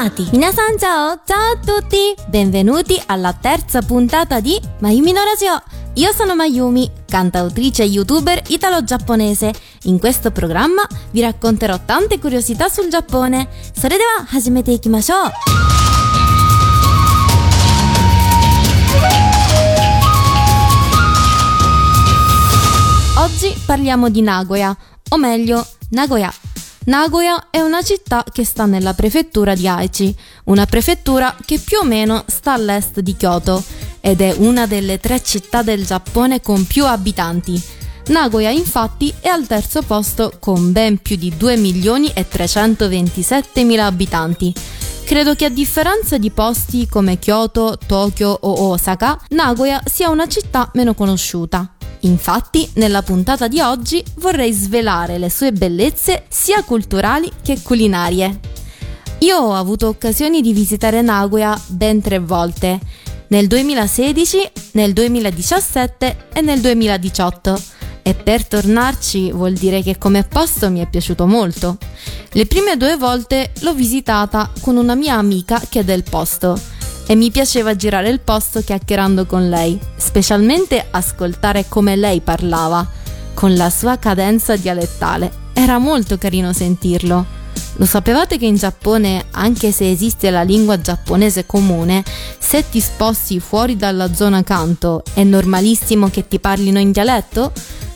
bentornati! Minasan ciao, ciao a tutti! Benvenuti alla terza puntata di Mayumi no Radio! Io sono Mayumi, cantautrice e youtuber italo-giapponese. In questo programma vi racconterò tante curiosità sul Giappone. Sore dewa, hajimete ikimashou! Oggi parliamo di Nagoya, o meglio, Nagoya Nagoya è una città che sta nella prefettura di Aichi, una prefettura che più o meno sta all'est di Kyoto ed è una delle tre città del Giappone con più abitanti. Nagoya infatti è al terzo posto con ben più di 2 milioni e 327 mila abitanti. Credo che a differenza di posti come Kyoto, Tokyo o Osaka, Nagoya sia una città meno conosciuta. Infatti, nella puntata di oggi vorrei svelare le sue bellezze sia culturali che culinarie. Io ho avuto occasioni di visitare Nagoya ben tre volte, nel 2016, nel 2017 e nel 2018 e per tornarci vuol dire che come posto mi è piaciuto molto. Le prime due volte l'ho visitata con una mia amica che è del posto e mi piaceva girare il posto chiacchierando con lei, specialmente ascoltare come lei parlava, con la sua cadenza dialettale. Era molto carino sentirlo. Lo sapevate che in Giappone, anche se esiste la lingua giapponese comune, se ti sposti fuori dalla zona canto è normalissimo che ti parlino in dialetto?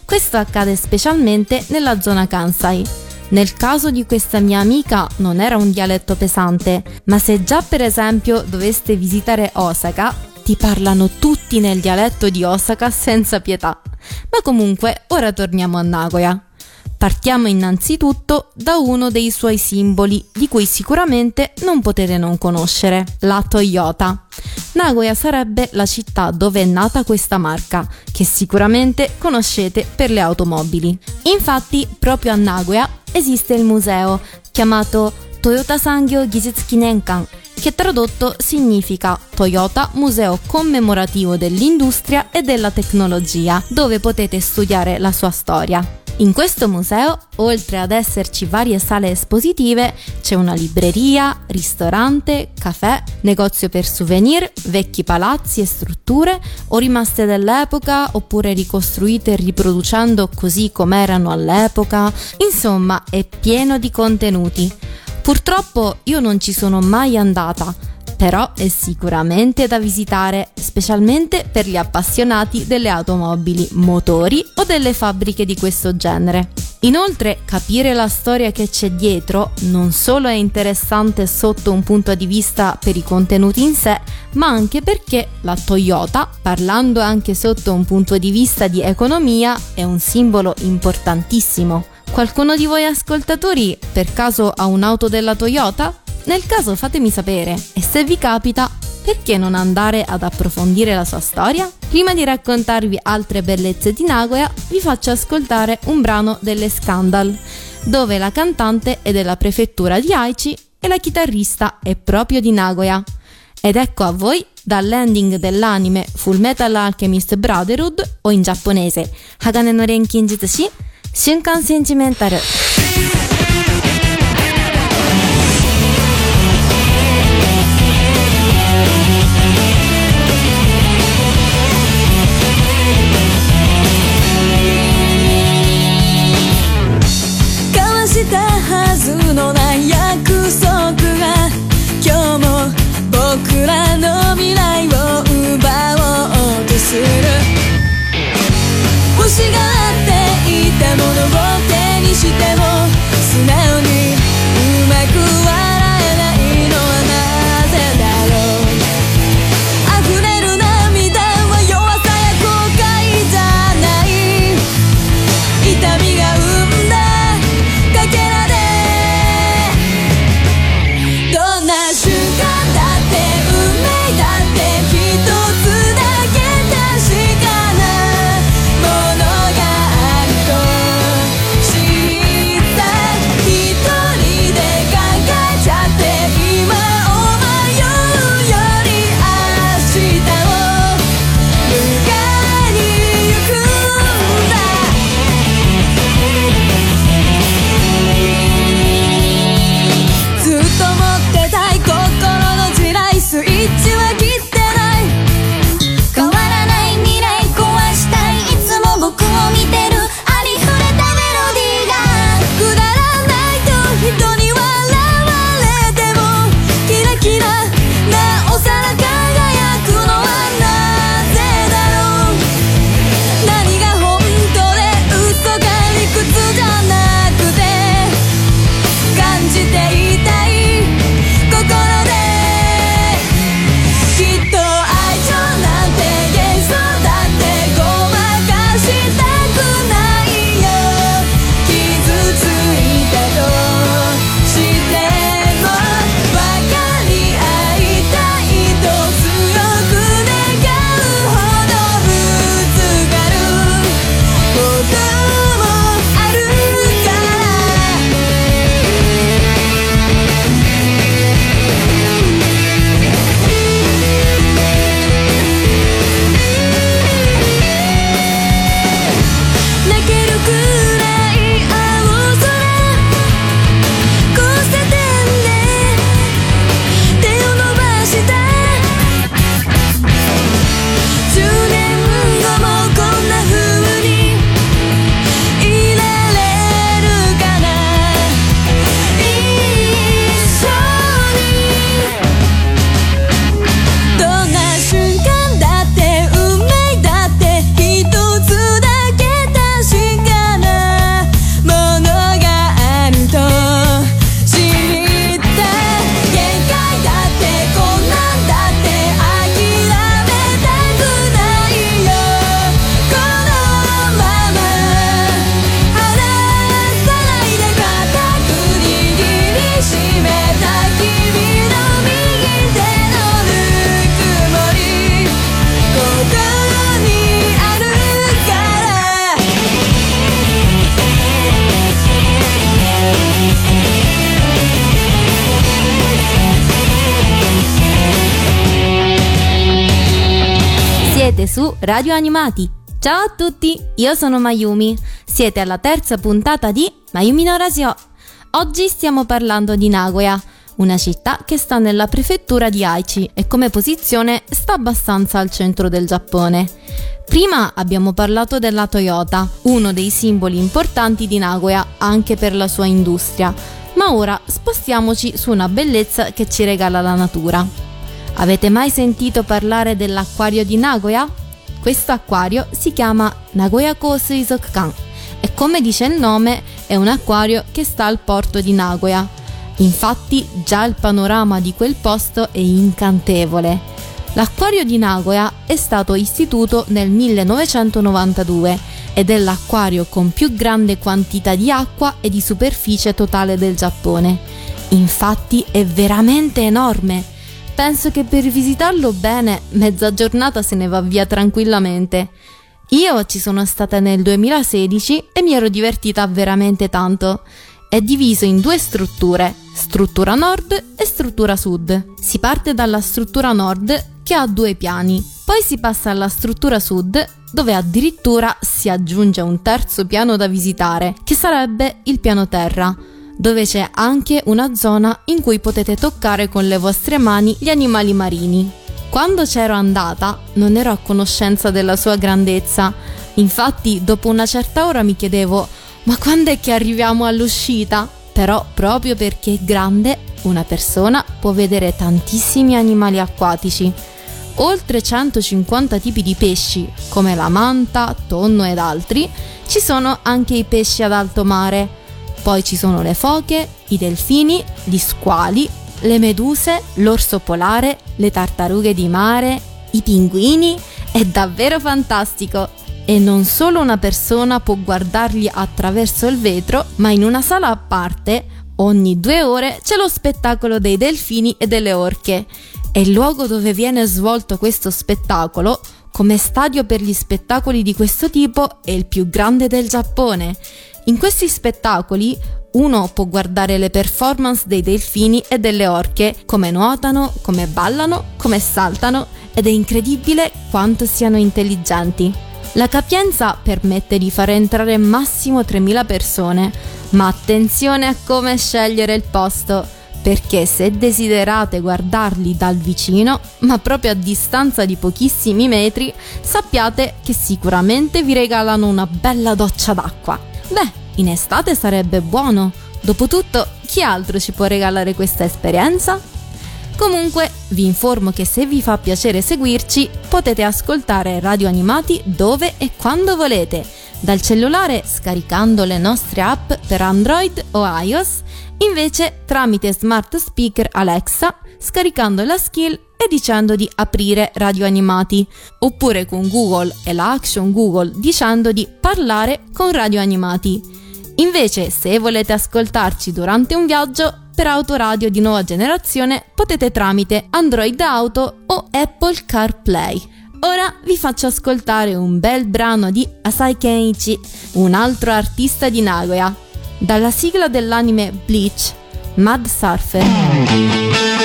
Questo accade specialmente nella zona Kansai nel caso di questa mia amica non era un dialetto pesante, ma se già per esempio doveste visitare Osaka, ti parlano tutti nel dialetto di Osaka senza pietà. Ma comunque, ora torniamo a Nagoya. Partiamo innanzitutto da uno dei suoi simboli, di cui sicuramente non potete non conoscere, la Toyota. Nagoya sarebbe la città dove è nata questa marca, che sicuramente conoscete per le automobili. Infatti, proprio a Nagoya esiste il museo, chiamato Toyota Sangyo Gijutsu Kinenkan, che tradotto significa Toyota Museo Commemorativo dell'Industria e della Tecnologia, dove potete studiare la sua storia. In questo museo, oltre ad esserci varie sale espositive, c'è una libreria, ristorante, caffè, negozio per souvenir, vecchi palazzi e strutture, o rimaste dell'epoca oppure ricostruite riproducendo così com'erano all'epoca. Insomma, è pieno di contenuti. Purtroppo io non ci sono mai andata, però è sicuramente da visitare, specialmente per gli appassionati delle automobili, motori o delle fabbriche di questo genere. Inoltre, capire la storia che c'è dietro non solo è interessante sotto un punto di vista per i contenuti in sé, ma anche perché la Toyota, parlando anche sotto un punto di vista di economia, è un simbolo importantissimo. Qualcuno di voi ascoltatori per caso ha un'auto della Toyota? Nel caso fatemi sapere e se vi capita, perché non andare ad approfondire la sua storia? Prima di raccontarvi altre bellezze di Nagoya, vi faccio ascoltare un brano delle Scandal, dove la cantante è della prefettura di Aichi e la chitarrista è proprio di Nagoya. Ed ecco a voi dall'ending dell'anime Full Metal Alchemist Brotherhood o in giapponese Hagane no Renkin Jitsushi, Shunkan Sentimental. Radio Animati. Ciao a tutti, io sono Mayumi. Siete alla terza puntata di Mayumi no Radio. Oggi stiamo parlando di Nagoya, una città che sta nella prefettura di Aichi e come posizione sta abbastanza al centro del Giappone. Prima abbiamo parlato della Toyota, uno dei simboli importanti di Nagoya anche per la sua industria, ma ora spostiamoci su una bellezza che ci regala la natura. Avete mai sentito parlare dell'acquario di Nagoya? Questo acquario si chiama Nagoya Kosuizokukan e come dice il nome è un acquario che sta al porto di Nagoya. Infatti già il panorama di quel posto è incantevole L'acquario di Nagoya è stato istituito nel 1992 ed è l'acquario con più grande quantità di acqua e di superficie totale del Giappone. Infatti è veramente enorme. Penso che per visitarlo bene mezza giornata se ne va via tranquillamente. Io ci sono stata nel 2016 e mi ero divertita veramente tanto. È diviso in due strutture, struttura nord e struttura sud. Si parte dalla struttura nord che ha due piani. Poi si passa alla struttura sud, dove addirittura si aggiunge un terzo piano da visitare, che sarebbe il piano terra, dove c'è anche una zona in cui potete toccare con le vostre mani gli animali marini. Quando c'ero andata non ero a conoscenza della sua grandezza, infatti dopo una certa ora mi chiedevo ma quando è che arriviamo all'uscita? Però proprio perché è grande una persona può vedere tantissimi animali acquatici oltre 150 tipi di pesci, come la manta, tonno ed altri, ci sono anche i pesci ad alto mare. Poi ci sono le foche, i delfini, gli squali, le meduse, l'orso polare, le tartarughe di mare, i pinguini. È davvero fantastico! E non solo una persona può guardarli attraverso il vetro, ma in una sala a parte, ogni due ore, c'è lo spettacolo dei delfini e delle orche è il luogo dove viene svolto questo spettacolo, come stadio per gli spettacoli di questo tipo, è il più grande del Giappone. In questi spettacoli uno può guardare le performance dei delfini e delle orche, come nuotano, come ballano, come saltano ed è incredibile quanto siano intelligenti. La capienza permette di far entrare massimo 3.000 persone, ma attenzione a come scegliere il posto perché se desiderate guardarli dal vicino, ma proprio a distanza di pochissimi metri, sappiate che sicuramente vi regalano una bella doccia d'acqua. Beh, in estate sarebbe buono. Dopotutto, chi altro ci può regalare questa esperienza? Comunque, vi informo che se vi fa piacere seguirci, potete ascoltare Radio Animati dove e quando volete, dal cellulare scaricando le nostre app per Android o iOS invece tramite smart speaker Alexa, scaricando la skill e dicendo di aprire radio animati, oppure con Google e la action Google dicendo di parlare con radio animati. Invece, se volete ascoltarci durante un viaggio, per autoradio di nuova generazione potete tramite Android Auto o Apple CarPlay. Ora vi faccio ascoltare un bel brano di Asai Kenichi, un altro artista di Nagoya, dalla sigla dell'anime Bleach, Mad Surfer.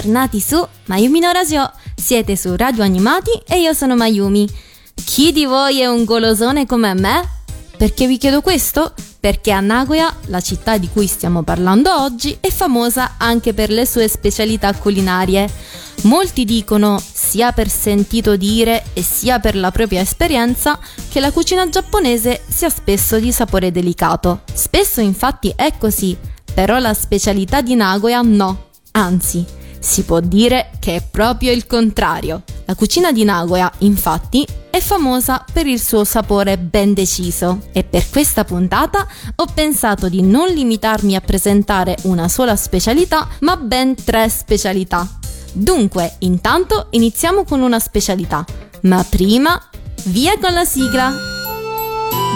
Bentornati su Mayumi no Radio. Siete su Radio Animati e io sono Mayumi. Chi di voi è un golosone come me? Perché vi chiedo questo? Perché a Nagoya, la città di cui stiamo parlando oggi, è famosa anche per le sue specialità culinarie. Molti dicono, sia per sentito dire e sia per la propria esperienza, che la cucina giapponese sia spesso di sapore delicato. Spesso infatti è così, però la specialità di Nagoya no. Anzi, si può dire che è proprio il contrario. La cucina di Nagoya, infatti, è famosa per il suo sapore ben deciso e per questa puntata ho pensato di non limitarmi a presentare una sola specialità, ma ben tre specialità. Dunque, intanto iniziamo con una specialità, ma prima via con la sigla!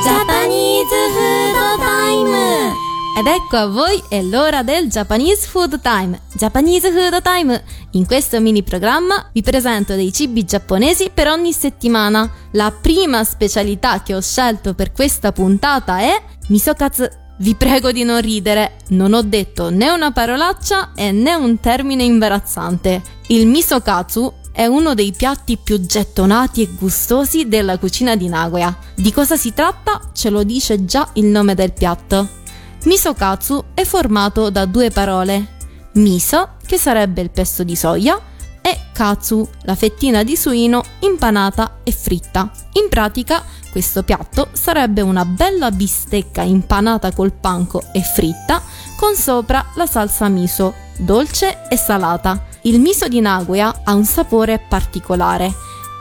Japanese Food Time! Ed ecco a voi è l'ora del Japanese Food Time. Japanese Food Time. In questo mini programma vi presento dei cibi giapponesi per ogni settimana. La prima specialità che ho scelto per questa puntata è misokatsu. Vi prego di non ridere, non ho detto né una parolaccia e né un termine imbarazzante. Il misokatsu è uno dei piatti più gettonati e gustosi della cucina di Nagoya. Di cosa si tratta? Ce lo dice già il nome del piatto. Misokatsu è formato da due parole. Miso, che sarebbe il pesto di soia, e katsu, la fettina di suino impanata e fritta. In pratica, questo piatto sarebbe una bella bistecca impanata col panco e fritta, con sopra la salsa miso, dolce e salata. Il miso di Nagoya ha un sapore particolare.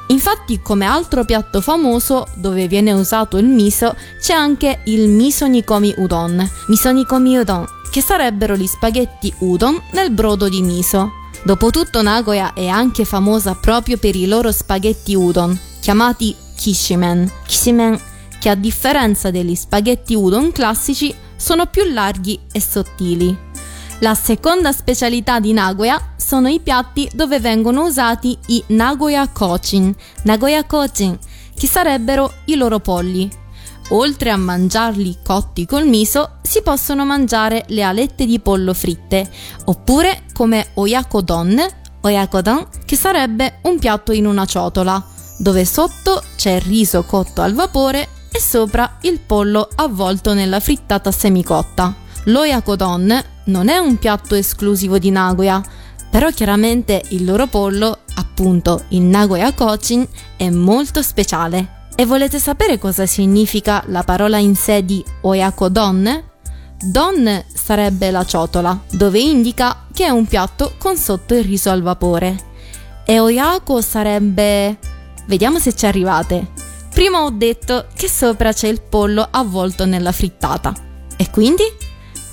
Infatti, come altro piatto famoso dove viene usato il miso, c'è anche il miso nikomi udon, miso nikomi udon, che sarebbero gli spaghetti udon nel brodo di miso. Dopotutto Nagoya è anche famosa proprio per i loro spaghetti udon, chiamati kishimen. Kishimen, che a differenza degli spaghetti udon classici sono più larghi e sottili. La seconda specialità di Nagoya sono i piatti dove vengono usati i Nagoya Kochin, Nagoya Kochin, che sarebbero i loro polli. Oltre a mangiarli cotti col miso, si possono mangiare le alette di pollo fritte, oppure come oyakodon, oyakodon, che sarebbe un piatto in una ciotola, dove sotto c'è il riso cotto al vapore e sopra il pollo avvolto nella frittata semicotta. L'oyakodon non è un piatto esclusivo di Nagoya, però chiaramente il loro pollo, appunto il Nagoya Kochin, è molto speciale. E volete sapere cosa significa la parola in sé di oyakodon? Don sarebbe la ciotola, dove indica che è un piatto con sotto il riso al vapore. E oyako sarebbe vediamo se ci arrivate. Prima ho detto che sopra c'è il pollo avvolto nella frittata. E quindi?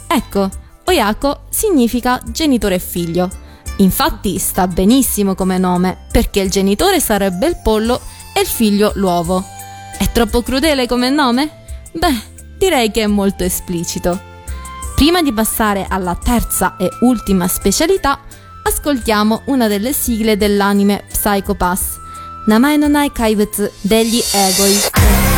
Ecco, Oyako significa genitore e figlio. Infatti sta benissimo come nome, perché il genitore sarebbe il pollo e il figlio l'uovo. È troppo crudele come nome? Beh, direi che è molto esplicito. Prima di passare alla terza e ultima specialità, ascoltiamo una delle sigle dell'anime Psycho Pass, Namae no Nai Kaibutsu degli Egoi.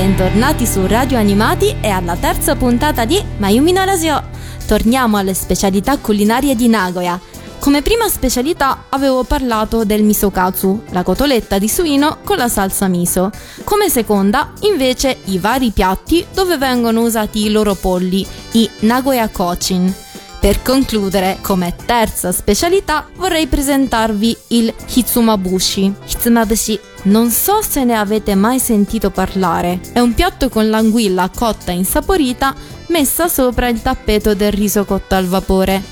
Bentornati su Radio Animati e alla terza puntata di Mayumi no Radio. Torniamo alle specialità culinarie di Nagoya. Come prima specialità avevo parlato del misokatsu, la cotoletta di suino con la salsa miso. Come seconda, invece, i vari piatti dove vengono usati i loro polli, i Nagoya Kochin. Per concludere, come terza specialità, vorrei presentarvi il Hitsumabushi. Hitsumabushi, non so se ne avete mai sentito parlare. È un piatto con l'anguilla cotta e insaporita messa sopra il tappeto del riso cotto al vapore.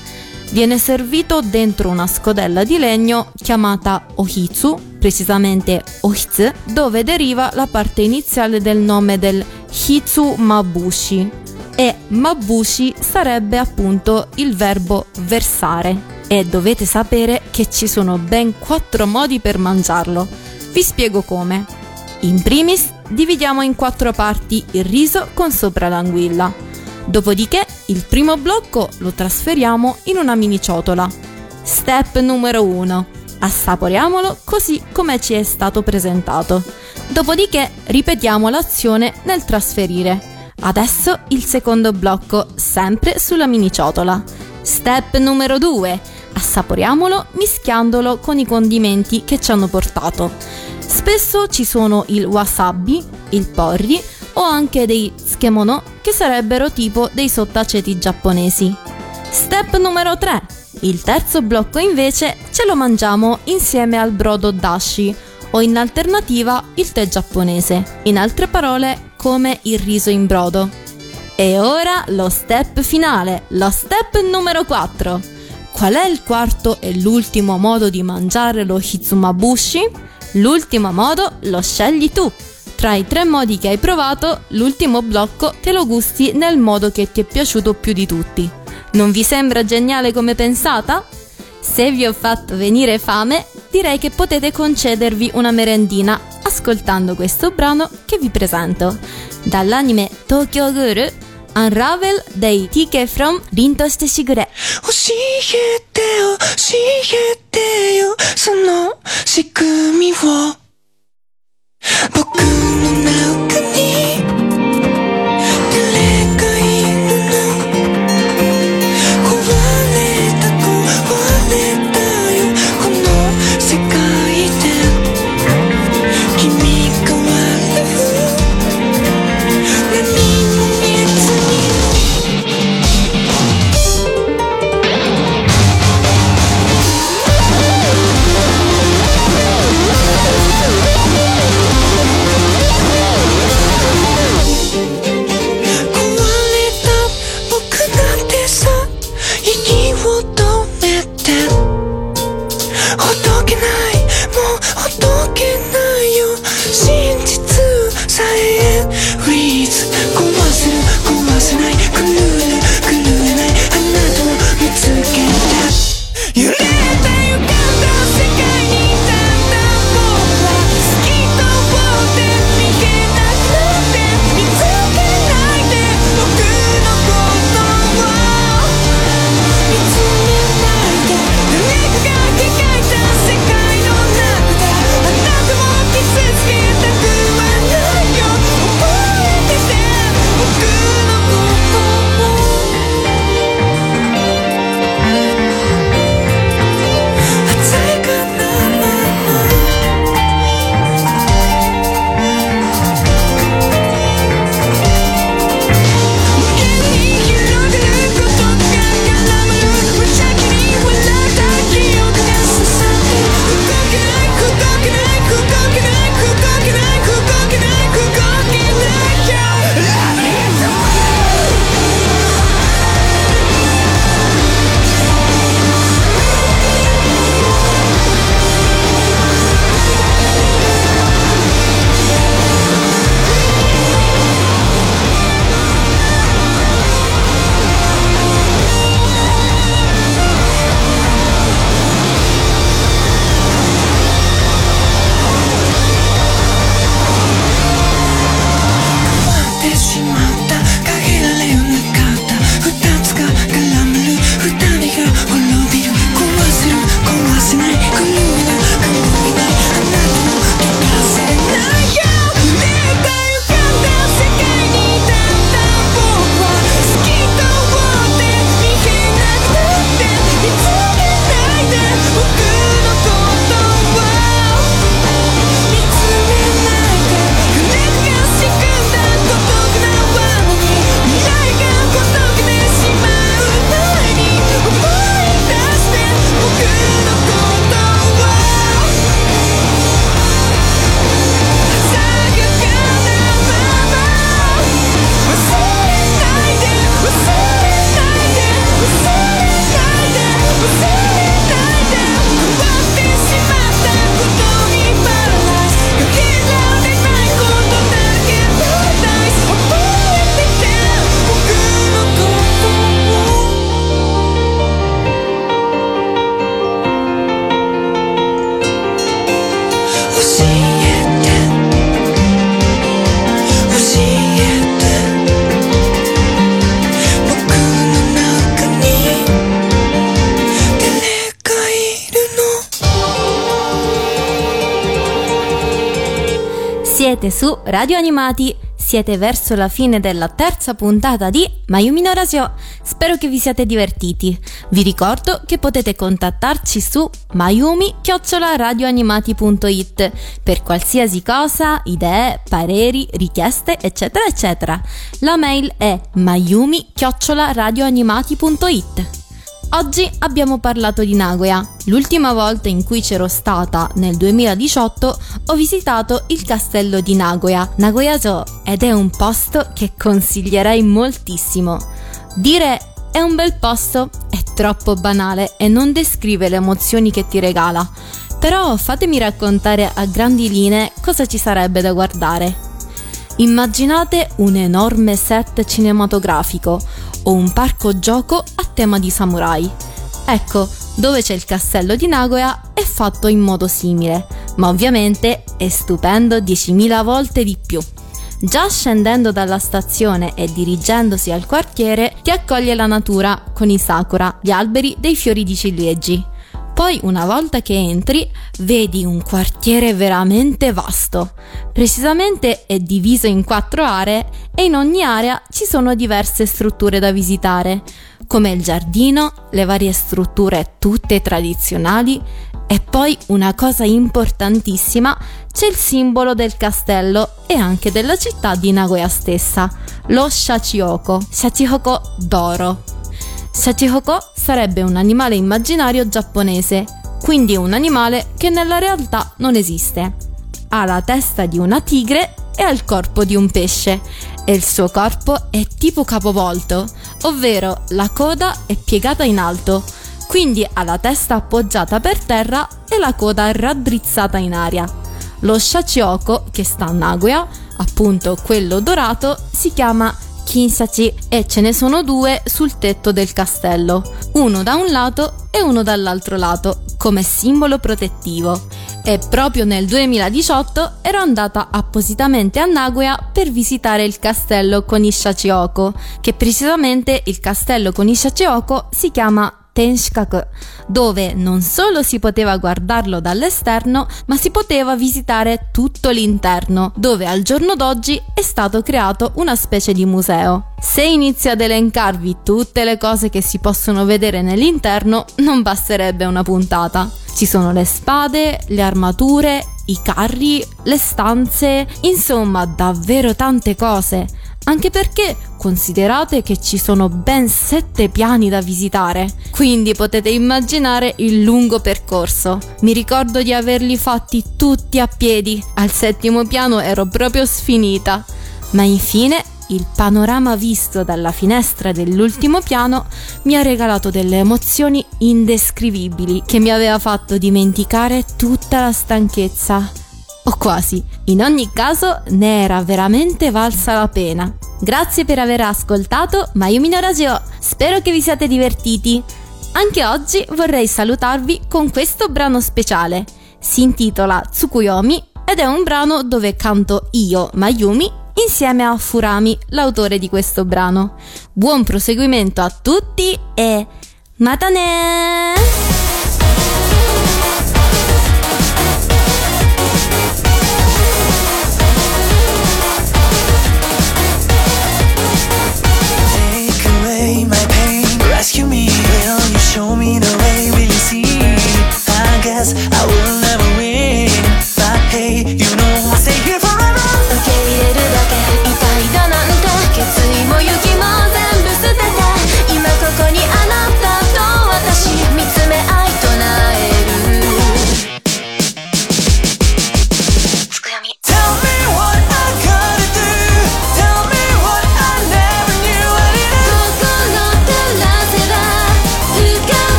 Viene servito dentro una scodella di legno chiamata ohitsu, precisamente ohitsu, dove deriva la parte iniziale del nome del Hitsumabushi, e mabushi sarebbe appunto il verbo versare. E dovete sapere che ci sono ben quattro modi per mangiarlo. Vi spiego come. In primis dividiamo in quattro parti il riso con sopra l'anguilla. Dopodiché il primo blocco lo trasferiamo in una mini ciotola. Step numero 1. Assaporiamolo così come ci è stato presentato. Dopodiché ripetiamo l'azione nel trasferire. Adesso il secondo blocco, sempre sulla mini ciotola. Step numero 2. Assaporiamolo mischiandolo con i condimenti che ci hanno portato. Spesso ci sono il wasabi, il porri o anche dei tsukemono che sarebbero tipo dei sottaceti giapponesi. Step numero 3. Il terzo blocco invece ce lo mangiamo insieme al brodo dashi o in alternativa il tè giapponese. In altre parole, come il riso in brodo. E ora lo step finale, lo step numero 4. Qual è il quarto e l'ultimo modo di mangiare lo hitsumabushi? L'ultimo modo lo scegli tu. Tra i tre modi che hai provato, l'ultimo blocco te lo gusti nel modo che ti è piaciuto più di tutti. Non vi sembra geniale come pensata? Se vi ho fatto venire fame, direi che potete concedervi una merendina ascoltando questo brano che vi presento. Dall'anime Tokyo Ghoul Unravel dei TK from Rinto shite shigure. Siete su Radio Animati, siete verso la fine della terza puntata di Mayumi no Radio. Spero che vi siate divertiti. Vi ricordo che potete contattarci su mayumi-radioanimati.it per qualsiasi cosa, idee, pareri, richieste, eccetera, eccetera. La mail è mayumi-radioanimati.it. Oggi abbiamo parlato di Nagoya. L'ultima volta in cui c'ero stata, nel 2018, ho visitato il castello di Nagoya, Nagoya-jo, ed è un posto che consiglierei moltissimo. Dire è un bel posto è troppo banale e non descrive le emozioni che ti regala. Però fatemi raccontare a grandi linee cosa ci sarebbe da guardare. Immaginate un enorme set cinematografico o un parco gioco a tema di samurai. Ecco, dove c'è il castello di Nagoya è fatto in modo simile, ma ovviamente è stupendo 10.000 volte di più. Già scendendo dalla stazione e dirigendosi al quartiere, ti accoglie la natura con i sakura, gli alberi dei fiori di ciliegi. Poi, una volta che entri, vedi un quartiere veramente vasto. Precisamente è diviso in quattro aree e in ogni area ci sono diverse strutture da visitare, come il giardino, le varie strutture tutte tradizionali e poi una cosa importantissima, c'è il simbolo del castello e anche della città di Nagoya stessa, lo Shachioko, Shachihoko d'oro. Shachihoko sarebbe un animale immaginario giapponese, quindi un animale che nella realtà non esiste. Ha la testa di una tigre e ha il corpo di un pesce e il suo corpo è tipo capovolto, ovvero la coda è piegata in alto, quindi ha la testa appoggiata per terra e la coda raddrizzata in aria. Lo shachioko che sta a Nagoya, appunto quello dorato, si chiama Kinsachi e ce ne sono due sul tetto del castello, uno da un lato e uno dall'altro lato, come simbolo protettivo. E proprio nel 2018 ero andata appositamente a Nagoya per visitare il castello con Ishachioko, che precisamente il castello con Ishachioko si chiama Tenshikaku, dove non solo si poteva guardarlo dall'esterno, ma si poteva visitare tutto l'interno, dove al giorno d'oggi è stato creato una specie di museo. Se inizio ad elencarvi tutte le cose che si possono vedere nell'interno, non basterebbe una puntata. Ci sono le spade, le armature, i carri, le stanze, insomma davvero tante cose anche perché considerate che ci sono ben sette piani da visitare, quindi potete immaginare il lungo percorso. Mi ricordo di averli fatti tutti a piedi, al settimo piano ero proprio sfinita, ma infine il panorama visto dalla finestra dell'ultimo piano mi ha regalato delle emozioni indescrivibili che mi aveva fatto dimenticare tutta la stanchezza o quasi. In ogni caso ne era veramente valsa la pena. Grazie per aver ascoltato Mayumi no Radio, spero che vi siate divertiti. Anche oggi vorrei salutarvi con questo brano speciale. Si intitola Tsukuyomi ed è un brano dove canto io, Mayumi, insieme a Furami, l'autore di questo brano. Buon proseguimento a tutti e matane! rescue me? Will you show me the way? Will you see? I guess I will never win, but hey, you know.